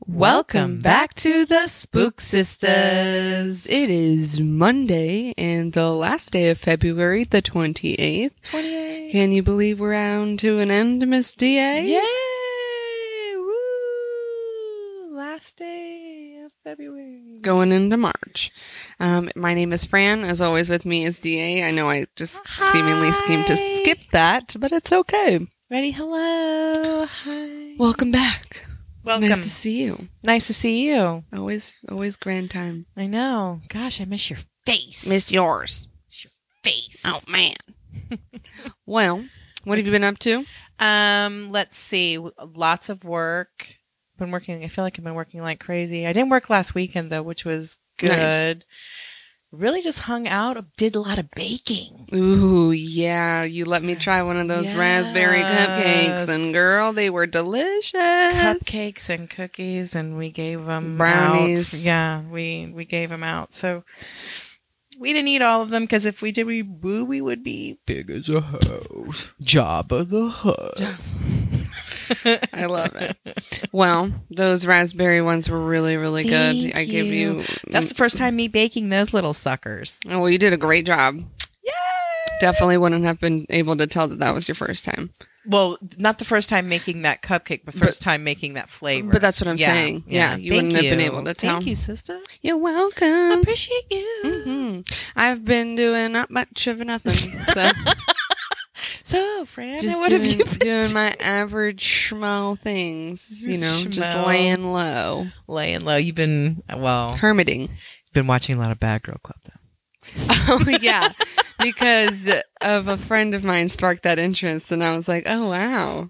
Welcome back to the Spook Sisters. It is Monday and the last day of February, the 28th. 28. Can you believe we're on to an end, Miss DA? Yay! Woo! Last day of February. Going into March. Um, my name is Fran. As always, with me is DA. I know I just seemingly schemed to skip that, but it's okay. Ready? Hello. Hi. Welcome back. Welcome. Nice to see you. Nice to see you. Always, always grand time. I know. Gosh, I miss your face. Missed yours. your face. Oh man. well, what have you been up to? Um, let's see. Lots of work. Been working. I feel like I've been working like crazy. I didn't work last weekend though, which was good. Nice. Really just hung out. Did a lot of baking. Ooh, yeah. You let me try one of those raspberry cupcakes, and girl, they were delicious. Cupcakes and cookies, and we gave them Brownies. Out. Yeah, we we gave them out. So we didn't eat all of them because if we did, we we would be big as a house. Jabba the Hutt. I love it. Well, those raspberry ones were really, really good. Thank I give you. you. That's the first time me baking those little suckers. Oh, well, you did a great job. Yay! Definitely wouldn't have been able to tell that that was your first time. Well, not the first time making that cupcake, but first time making that flavor. But that's what I'm saying. Yeah, you Thank wouldn't have been able to tell. Thank you, sister. You're welcome. Appreciate you. hmm I've been doing not much of nothing. So So, Fran, just what doing, have you been doing my average schmo things, you know, just laying low, laying low? You've been well, hermiting. been watching a lot of Bad Girl Club though. Oh yeah, because of a friend of mine sparked that interest, and I was like, oh wow,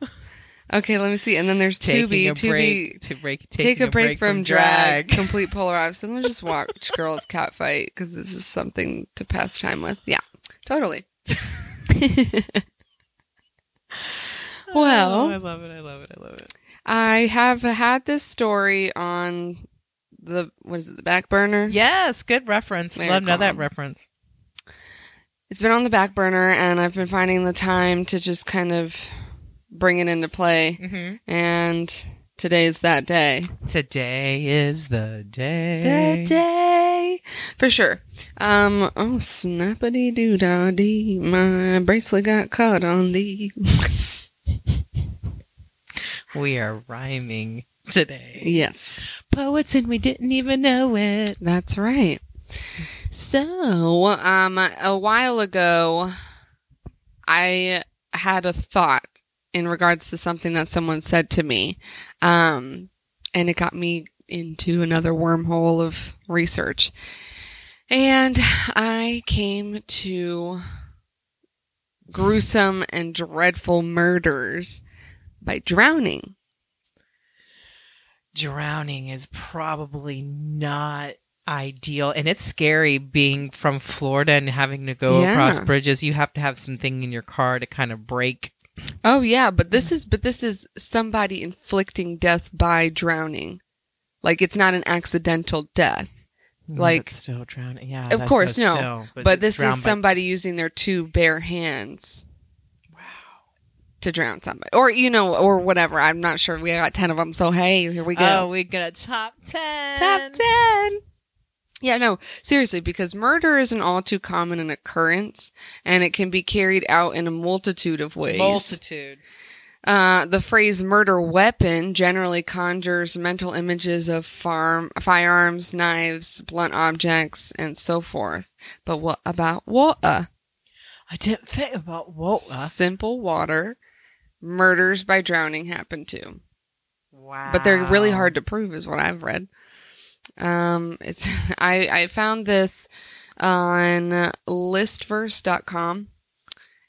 okay, let me see. And then there's Taking Tubi, a Tubi. break to break, Take taking a break, from, drag, complete polar opposite. Then we'll just watch girls cat fight because it's just something to pass time with. Yeah, totally. well, Oh, I love it. I love it. I love it. I have had this story on the what is it, the back burner? Yes, good reference. Love know that reference. It's been on the back burner, and I've been finding the time to just kind of bring it into play. Mm-hmm. And today's that day. Today is the day. The day for sure. Um. Oh, snappity doo dah dee. My bracelet got caught on the. We are rhyming today. yes. Poets and we didn't even know it. That's right. So, um, a while ago, I had a thought in regards to something that someone said to me, um, and it got me into another wormhole of research. And I came to gruesome and dreadful murders by drowning. Drowning is probably not ideal and it's scary being from Florida and having to go Yeah. across bridges. You have to have something in your car to kind of break. Oh yeah, but this is but this is somebody inflicting death by drowning. Like it's not an accidental death. Like- But still drowning. Yeah. Of course, no. still, But, this drowned is by- somebody using their two bare hands Wow. to drown somebody. Or you know, or whatever. I'm not sure. We got 10 of them, so hey, here we go. Oh, we got a top 10. Top 10. Yeah, no, seriously, because murder is an all too common an occurrence and it can be carried out in a multitude of ways. Multitude. Uh, the phrase murder weapon generally conjures mental images of farm, firearms, knives, blunt objects, and so forth. But what about water? I didn't think about water. Simple water. Murders by drowning happen too. Wow. But they're really hard to prove, is what I've read. Um, it's I I found this on listverse.com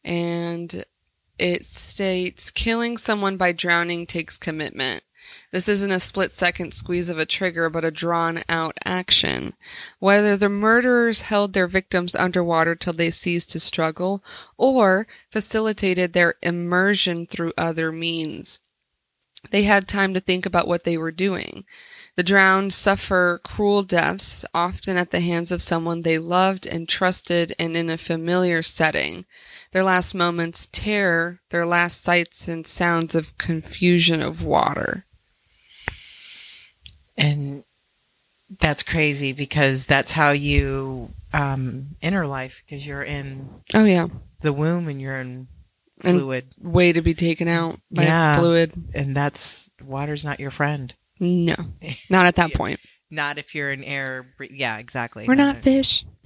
and it states killing someone by drowning takes commitment. This isn't a split second squeeze of a trigger, but a drawn out action. Whether the murderers held their victims underwater till they ceased to struggle or facilitated their immersion through other means. They had time to think about what they were doing. The drowned suffer cruel deaths, often at the hands of someone they loved and trusted and in a familiar setting. Their last moments terror, their last sights and sounds of confusion of water. and that's crazy because that's how you um enter life because you're in Oh yeah, the womb and you're in And- fluid way to be taken out by Yeah. fluid. and that's water's not your friend No, not at that point. not if you're an air yeah exactly We're not fish.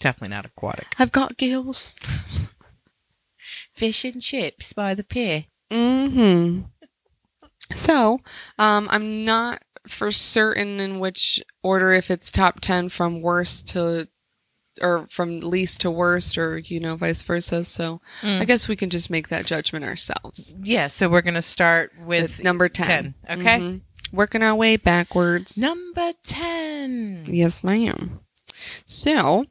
definitely not aquatic I've got gills. fish and chips by the pier Hmm. So, um, I'm not for certain in which order, if it's top ten from worst to, or from least to worst, or you know, vice versa. So, I guess we can just make that judgment ourselves. yeah so we're gonna start with With number 10. 10 okay Mhm. Working our way backwards. number 10 Yes, ma'am. So,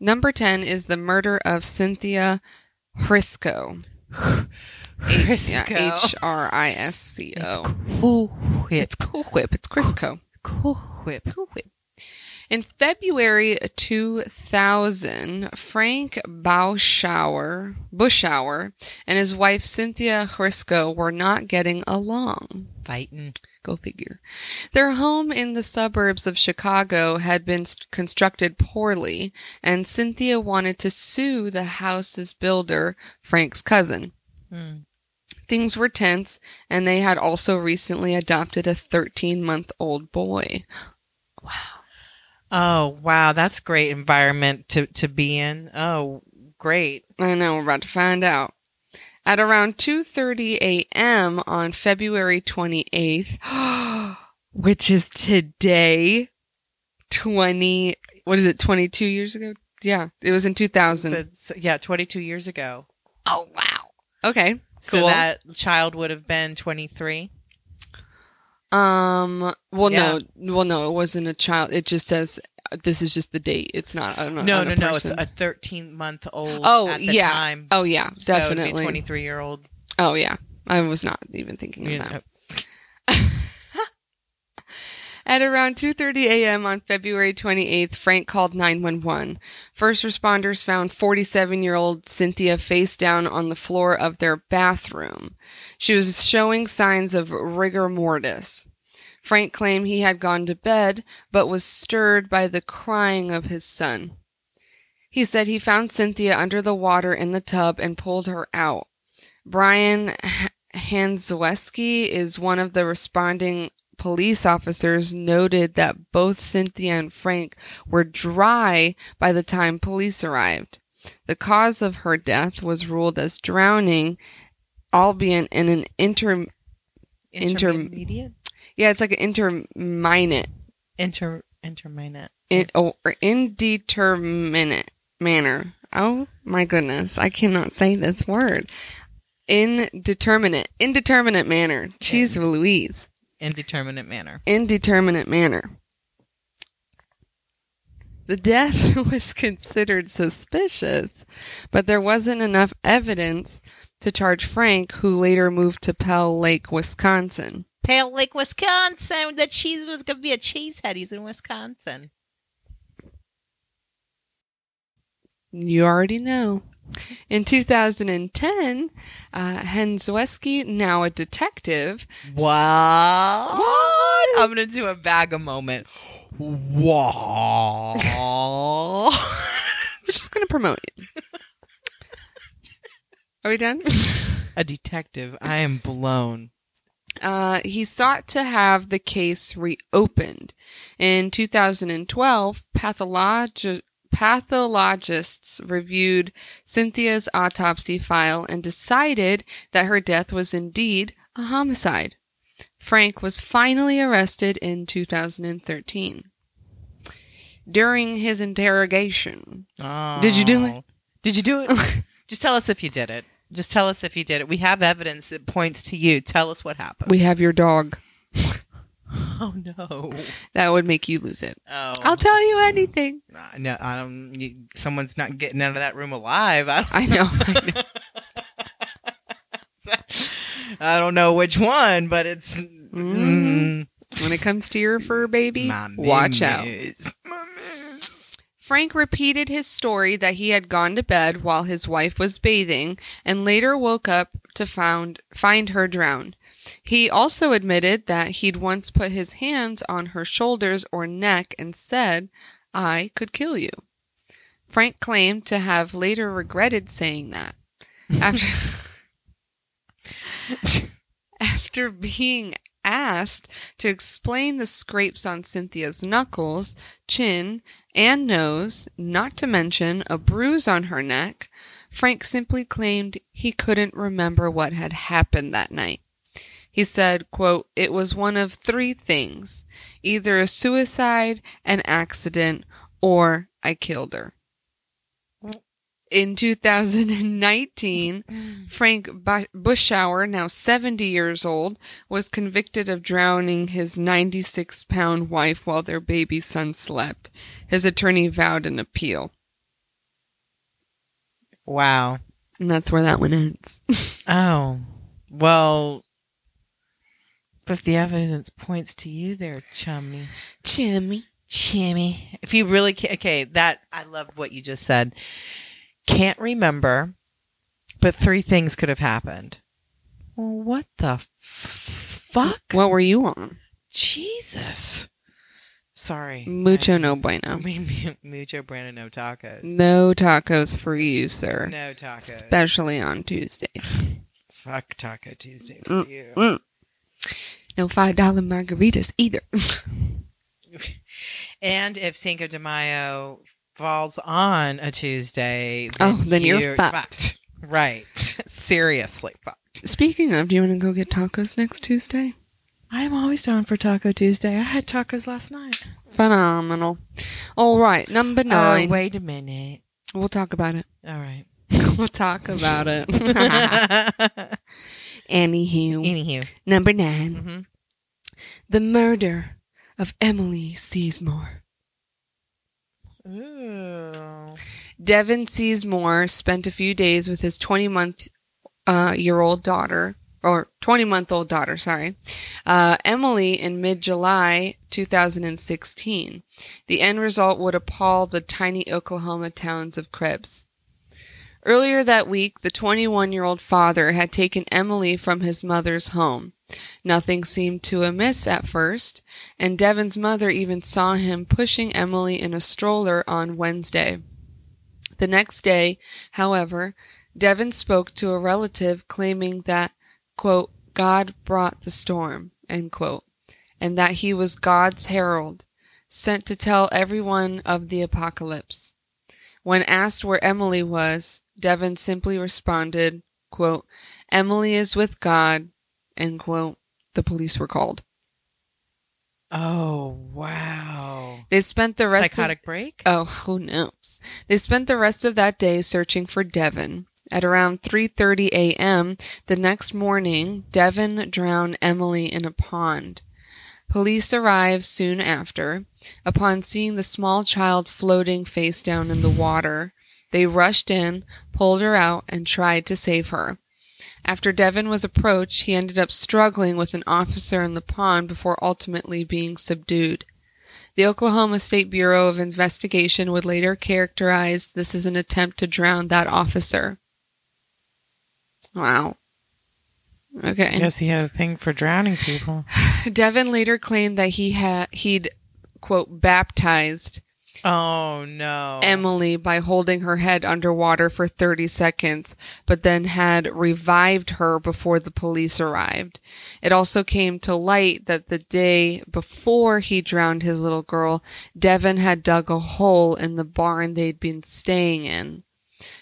number 10 is the murder of Cynthia Hrisco. Crisco. H R I S C it's O. cool It's Cool Whip. It's Crisco. cool whip Cool Whip. In February 2000, Frank Bauschauer, Bushauer and his wife Cynthia Hrisco were not getting along. fighting Go figure. Their home in the suburbs of Chicago had been st- constructed poorly, and Cynthia wanted to sue the house's builder, Frank's cousin. Hmm. Things were tense, and they had also recently adopted a 13 month old boy. Oh wow, that's great environment to to be in. Oh, great. I know we're about to find out. At around 2:30 a.m. on February 28th, which is today, 20 what is it 22 years ago? Yeah, it was in 2000. So, so- yeah, 22 years ago. oh wow. Okay. So that child would have been 23. Um well Yeah. no, well no, it wasn't a child. It just says this is just the date. It's not I don't know. No, no, a no. It's a 13 month old. Oh, at the yeah. Time. Oh yeah, So it'd be a definitely. 23 year old. Oh yeah. I was not even thinking of that. At around 2:30 a.m. on February 28th, Frank called 911. First responders found 47-year-old Cynthia face down on the floor of their bathroom. She was showing signs of rigor mortis. Frank claimed he had gone to bed but was stirred by the crying of his son. He said he found Cynthia under the water in the tub and pulled her out. Brian H- Hanzweski is one of the responding police officers noted that both Cynthia and Frank were dry by the time police arrived. The cause of her death was ruled as drowning, albeit in an inter Inter- intermediate? yeah, it's like an interminate Inter, interminate. in, or indeterminate manner. Oh my goodness, I cannot say this word. Indeterminate, indeterminate manner. Jeez Louise. Indeterminate manner. indeterminate manner. The death was considered suspicious, but there wasn't enough evidence to charge Frank, who later moved to Pell Lake, Wisconsin. Pale Lake, Wisconsin. The cheese was going to be a cheesehead. He's in Wisconsin. You already know. In 2010, uh, Hensweski, now a detective, What? what? I'm going to do a bag of moment. Wow. we're just going to promote you. Are we done? a detective. I am blown. Uh, he sought to have the case reopened. In 2012, pathologi- pathologists reviewed Cynthia's autopsy file and decided that her death was indeed a homicide. Frank was finally arrested in 2013. During his interrogation, Did you do it? Oh. Did you do it? Just tell us if you did it. Just tell us if you did it. We have evidence that points to you. Tell us what happened. we have your dog. oh no. That would make you lose it. Oh. I'll tell you anything. no, I don't. Someone's not getting out of that room alive. I don't, I know. I know. I don't know which one, but it's. Mm, When it comes to your fur baby, my watch out. miss. Frank repeated his story that he had gone to bed while his wife was bathing and later woke up to found, find her drowned. He also admitted that he'd once put his hands on her shoulders or neck and said, I could kill you. Frank claimed to have later regretted saying that. After, after being asked to explain the scrapes on Cynthia's knuckles, chin, and nose, not to mention a bruise on her neck, Frank simply claimed he couldn't remember what had happened that night. He said, quote, It was one of three things either a suicide, an accident, or I killed her. In 2019, Frank Bu- Bushauer, now 70 years old, was convicted of drowning his 96 pound wife while their baby son slept. His attorney vowed an appeal. Wow. And that's where that one ends. Oh, well, but the evidence points to you there, chummy. Chummy. Chimmy. If you really can't, okay, that I love what you just said. Can't remember, but three things could have happened. Well, what the f- fuck? What were you on? Jesus. Sorry. Mucho no bueno. Mucho Brandon no tacos. No tacos for you, sir. No tacos. Especially on Tuesdays. Fuck Taco Tuesday for Mm, you. mm. No $5 margaritas either. And if Cinco de Mayo falls on a Tuesday, Oh, then you're fucked. Right. Seriously fucked. Speaking of, do you want to go get tacos next Tuesday? I'm always down for Taco Tuesday. I had tacos last night. Phenomenal. All right, number Oh, nine. wait a minute. We'll talk about it. All right. we'll talk about it. Anywho, Anywho. number 9 hmm The murder of Emily Sizemore. Ooh. Devin Sizemore spent a few days with his 20 month uh, year old daughter, or 20 month old daughter, sorry, uh, Emily in mid July 2016. The end result would appall the tiny Oklahoma towns of Krebs. Earlier that week, the 21 year old father had taken Emily from his mother's home. Nothing seemed too amiss at first, and Devin's mother even saw him pushing Emily in a stroller on Wednesday. The next day, however, Devin spoke to a relative claiming that, quote, God brought the storm, quote, and that he was God's herald, sent to tell everyone of the apocalypse. When asked where Emily was, Devin simply responded, quote, Emily is with God, end quote. The police were called. Oh, wow. They spent the rest of Psychotic break? Oh, who knows? They spent the rest of that day searching for Devin. At around 3:30 a.m. the next morning, Devin drowned Emily in a pond. Police arrived soon after. Upon seeing the small child floating face down in the water, they rushed in, pulled her out, and tried to save her. After Devin was approached, he ended up struggling with an officer in the pond before ultimately being subdued. The Oklahoma State Bureau of Investigation would later characterize this as an attempt to drown that officer. Wow. Okay. Yes, he had a thing for drowning people. Devin later claimed that he had he'd quote baptized Oh, no. Emily by holding her head underwater for 30 seconds, but then had revived her before the police arrived. It also came to light that the day before he drowned his little girl, Devin had dug a hole in the barn they'd been staying in.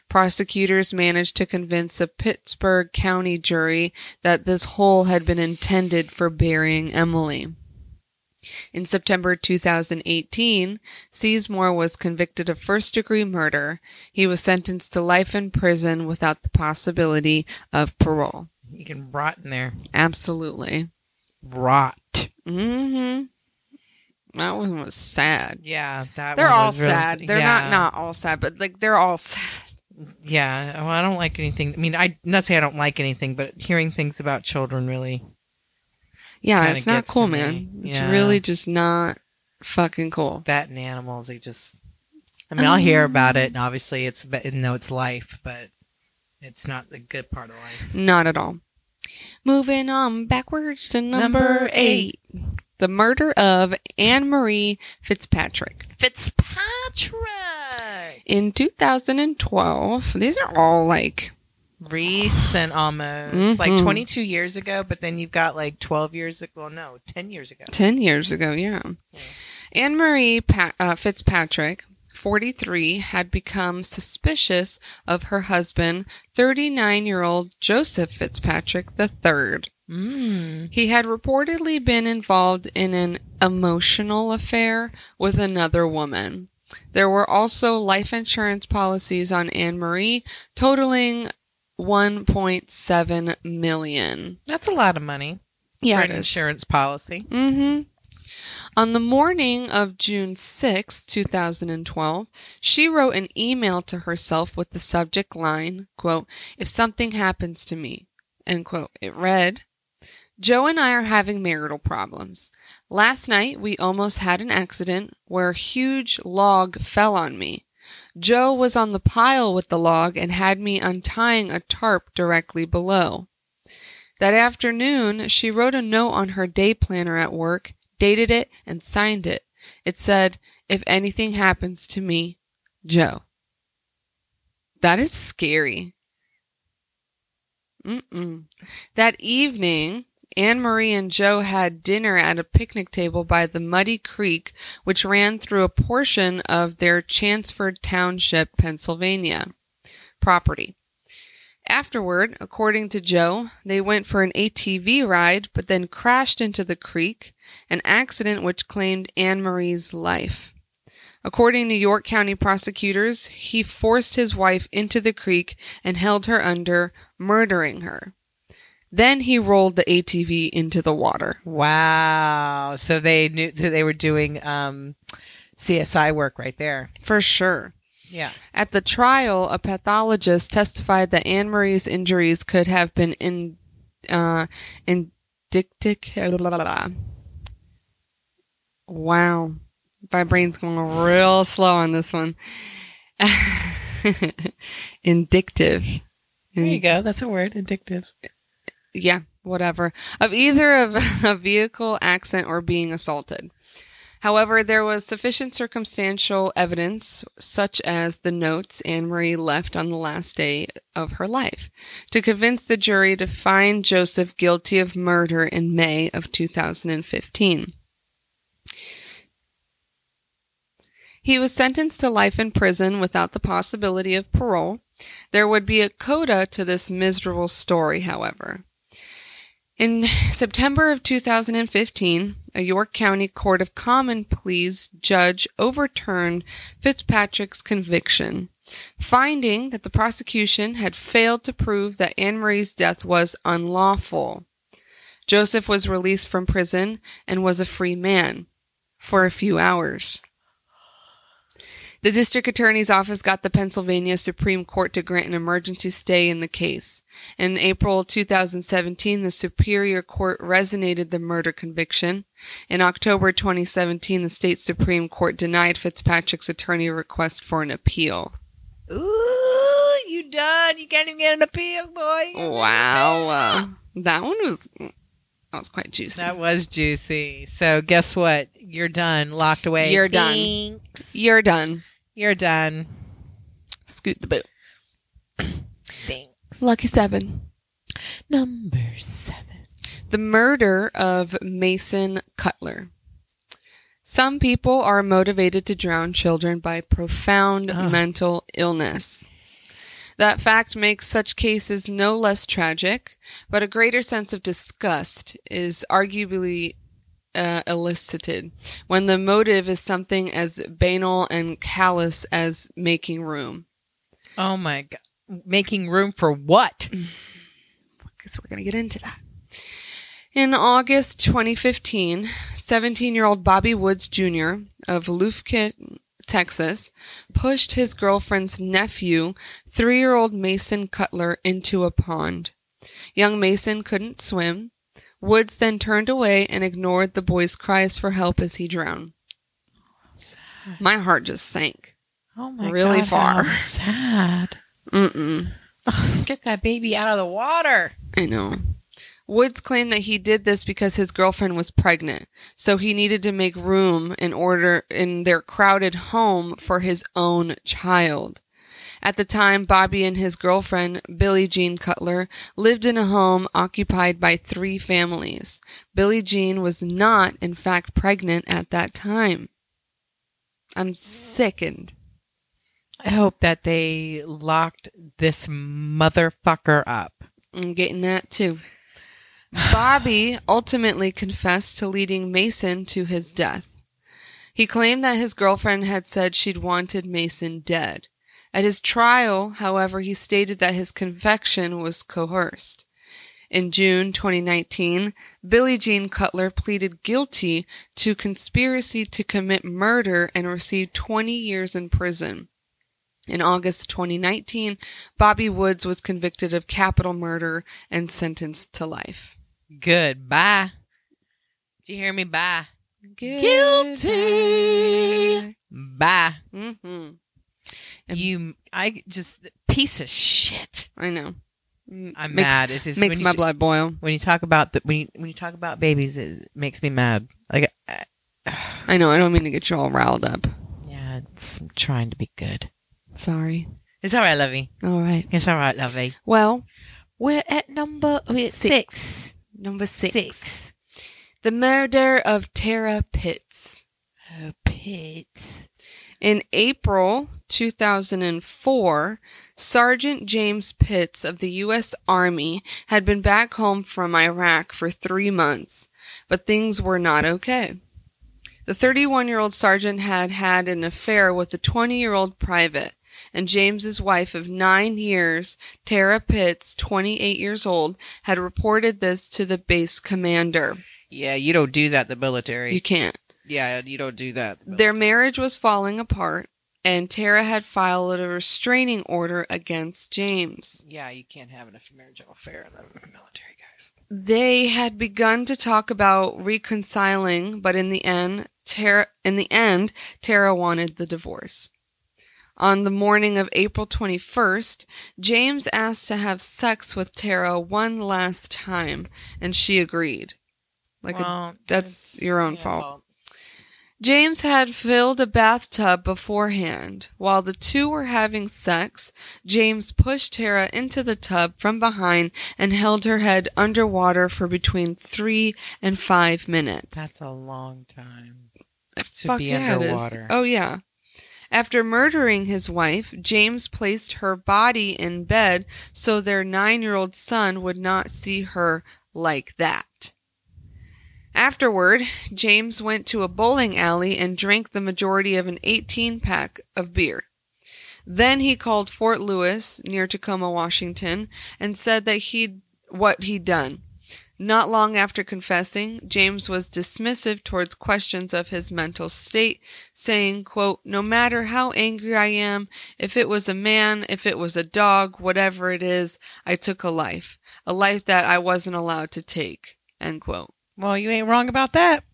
Prosecutors managed to convince a Pittsburg County jury that this hole had been intended for burying Emily. In September 2018, Sizemore was convicted of first degree murder. He was sentenced to life in prison without the possibility of parole. You can rot in there. Absolutely. Rot. Mm-hmm. That one was sad. Yeah, that They're all was really- sad. They're yeah. not not all sad, but like they're all sad. Yeah, well, I don't like anything. I mean, I not say I don't like anything, but hearing things about children really. Yeah, it's not cool, man. It's Yeah. really just not fucking cool. That and animals, they just. I mean, I'll hear about um, it, and obviously it's no, it's life, but it's not the good part of life. Not at all. Moving on backwards to number, Number eight. The murder of Anne Marie Fitzpatrick. Fitzpatrick. In 2012, these are all like, Recent almost. Like Mhm. 22 years ago, but then you've got like 12 years ago. Well, no, 10 years ago. 10 years ago, yeah. Yeah. Anne Marie pa- uh, Fitzpatrick, 43, had become suspicious of her husband, 39 year old Joseph Fitzpatrick III. Mm. He had reportedly been involved in an emotional affair with another woman. There were also life insurance policies on Anne Marie totaling 1.7 million. That's a lot of money Yeah, for an insurance policy. Mm-hmm. On the morning of June 6, 2012, she wrote an email to herself with the subject line, quote, if something happens to me, end quote. It read, Joe and I are having marital problems. Last night we almost had an accident where a huge log fell on me. Joe was on the pile with the log and had me untying a tarp directly below. That afternoon, she wrote a note on her day planner at work, dated it, and signed it. It said, If anything happens to me, Joe. That is scary. Mm-mm. That evening, Anne Marie and Joe had dinner at a picnic table by the Muddy Creek, which ran through a portion of their Chanceford Township, Pennsylvania property. Afterward, according to Joe, they went for an ATV ride, but then crashed into the creek, an accident which claimed Anne Marie's life. According to York County prosecutors, he forced his wife into the creek and held her under, murdering her. Then he rolled the ATV into the water. Wow. So they knew that they were doing um, CSI work right there. For sure. Yeah. At the trial, a pathologist testified that Anne Marie's injuries could have been in, uh, indictic. Wow. My brain's going real slow on this one. Indictive. There you go. That's a word. Addictive. Yeah, whatever, of either of a vehicle accident or being assaulted. However, there was sufficient circumstantial evidence, such as the notes Anne Marie left on the last day of her life, to convince the jury to find Joseph guilty of murder in May of 2015. He was sentenced to life in prison without the possibility of parole. There would be a coda to this miserable story, however. In September of 2015, a York County Court of Common Pleas judge overturned Fitzpatrick's conviction, finding that the prosecution had failed to prove that Anne Marie's death was unlawful. Joseph was released from prison and was a free man for a few hours. The district attorney's office got the Pennsylvania Supreme Court to grant an emergency stay in the case. In April 2017, the Superior Court resonated the murder conviction. In October 2017, the state Supreme Court denied Fitzpatrick's attorney request for an appeal. Ooh, you done. You can't even get an appeal, boy. Wow. Uh, that one was that was quite juicy. That was juicy. So guess what? You're done. Locked away. You're done. You're done. You're done. Scoot the boot. Thanks. Lucky seven. Number seven. The murder of Mason Cutler. Some people are motivated to drown children by profound Ugh. mental illness. That fact makes such cases no less tragic, but a greater sense of disgust is arguably uh, elicited when the motive is something as banal and callous as making room. Oh my god. Making room for what? Because we're going to get into that. In August 2015, 17 year old Bobby Woods Jr. of Lufkin, Texas, pushed his girlfriend's nephew, three year old Mason Cutler, into a pond. Young Mason couldn't swim. Woods then turned away and ignored the boy's cries for help as he drowned. My heart just sank. Oh my Really god. far. sad. Mm-mm. Get that baby out of the water. I know. Woods claimed that he did this because his girlfriend was pregnant, so he needed to make room in order in their crowded home for his own child. At the time, Bobby and his girlfriend, Billie Jean Cutler, lived in a home occupied by three families. Billie Jean was not, in fact, pregnant at that time. I'm sickened. I hope that they locked this motherfucker up. I'm getting that too. Bobby ultimately confessed to leading Mason to his death. He claimed that his girlfriend had said she'd wanted Mason dead. At his trial, however, he stated that his confession was coerced. In June 2019, Billie Jean Cutler pleaded guilty to conspiracy to commit murder and received 20 years in prison. In August 2019, Bobby Woods was convicted of capital murder and sentenced to life. Goodbye. Did you hear me? Bye. Guilty. Bye. Mm-hmm. Hmm You, I just piece of shit. I know. I'm Makes- mad. It's just Makes when you my blood boil. when you talk about the when you, when you talk about babies, it makes me mad. Like, uh, I know. I don't mean to get you all riled up. yeah, it's I'm trying to be good. Sorry. It's all right, Lovey. All right. It's all right, Lovey. Well, We're at number we're at Six. six. number six. Six. The murder of Tara Pitts. Oh, Pits. In April 2004, Sergeant James Pitts of the U.S. Army had been back home from Iraq for three months, but things were not okay. The 31 year old sergeant had had an affair with the 20 year old private, and James's wife of nine years, Tara Pitts, 28 years old, had reported this to the base commander. Yeah, you don't do that. in The military. You can't. Yeah, you don't do that. Their marriage was falling apart, and Tara had filed a restraining order against James. yeah, you can't have an marital affair in the military, guys. They had begun to talk about reconciling, but in the end, Tara in the end, Tara wanted the divorce. On the morning of April 21st, James asked to have sex with Tara one last time, and she agreed. Like a, that's your own yeah, fault. James had filled a bathtub beforehand. While the two were having sex, James pushed Tara into the tub from behind and held her head underwater for between three and five minutes. That's a long time. to Fuck be yeah, underwater. Oh, yeah. After murdering his wife, James placed her body in bed so their nine year old son would not see her like that. Afterward, James went to a bowling alley and drank the majority of an 18 pack of beer. Then he called Fort Lewis near Tacoma, Washington, and said that he'd what he'd done. Not long after confessing, James was dismissive towards questions of his mental state, saying, quote, No matter how angry I am, if it was a man, if it was a dog, whatever it is, I took a life. A life that I wasn't allowed to take. End quote. Well, you ain't wrong about that.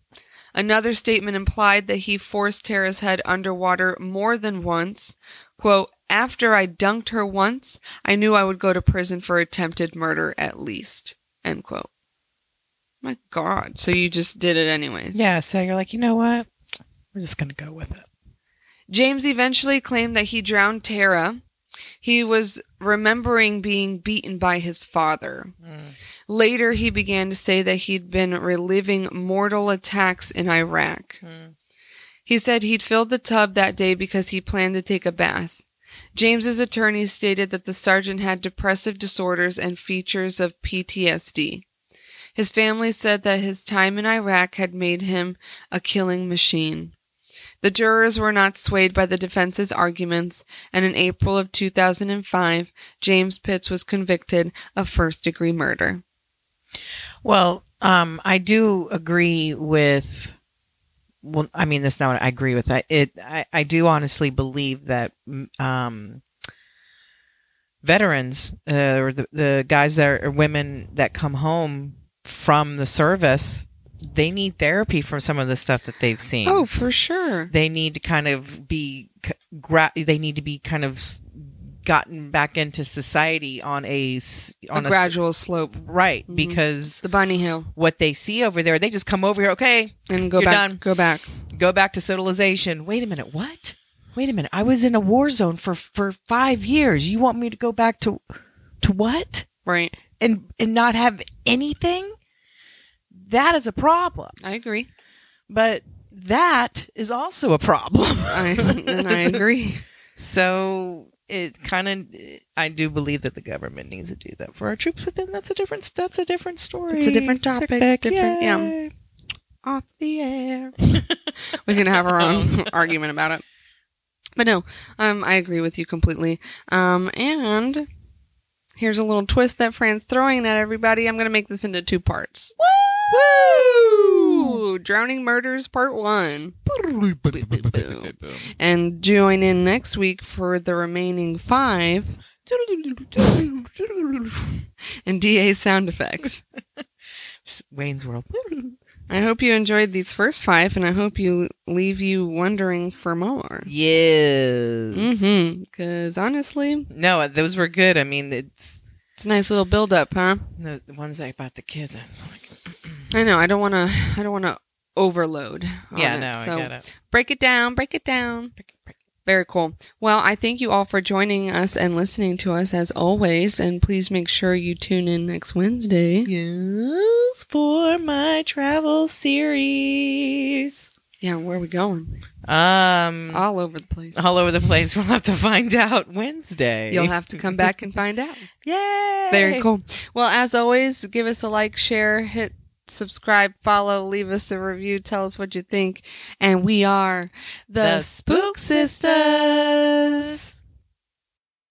Another statement implied that he forced Tara's head underwater more than once. Quote, After I dunked her once, I knew I would go to prison for attempted murder at least. End quote. My God. So you just did it anyways. Yeah, so you're like, you know what? We're just gonna go with it. James eventually claimed that he drowned Tara. He was remembering being beaten by his father. Mm. Later, he began to say that he'd been reliving mortal attacks in Iraq. Hmm. He said he'd filled the tub that day because he planned to take a bath. James's attorney stated that the sergeant had depressive disorders and features of PTSD. His family said that his time in Iraq had made him a killing machine. The jurors were not swayed by the defense's arguments, and in April of 2005, James Pitts was convicted of first degree murder. Well, um, I do agree with. Well, I mean, that's not what I agree with. I it. I, I do honestly believe that um, veterans uh, or the, the guys that are or women that come home from the service, they need therapy from some of the stuff that they've seen. Oh, for sure. they need to kind of be gra- they need to be kind of gotten back into society on a on a a s- gradual slope. right Mhm. because The bunny hill. what they see over there, they just come over here. Okay, And go You're back. done. Go back. go back to civilization. Wait a minute, what? Wait a minute, I was in a war zone for for five years. You want me to go back to to what? Right. And and not have anything? That is a problem. I agree. But that is also a problem. I and I agree. So it kind of, I do believe that the government needs to do that for our troops, but then that's a different, that's a different story. It's a different topic, different- yeah. Off the air. we can have our own argument about it. But no, um, I agree with you completely. Um, and here's a little twist that Fran's throwing at everybody. I'm going to make this into two parts. Woo! Drowning Murders Part 1. And join in next week for the remaining five and DA sound effects. Wayne's World. I hope you enjoyed these first five, and I hope you leave you wondering for more. Yes. Mm-hmm. Because honestly, No, those were good. I mean, it's it's a nice little build up, huh? the, the ones that about the kids. I know. I don't want to. I don't want to overload. yeah, it. no, So I get it. break it down. Break it down. Very cool. Well, I thank you all for joining us and listening to us as always. And please make sure you tune in next Wednesday. Yes, for my travel series. Yeah, where are we going? Um, All over the place. all over the place. We'll have to find out Wednesday. You'll have to come back and find out. Yay! Very cool. Well, as always, give us a like, share, hit subscribe, follow, leave us a review, tell us what you think. And we are the, The Spook Spook Sisters.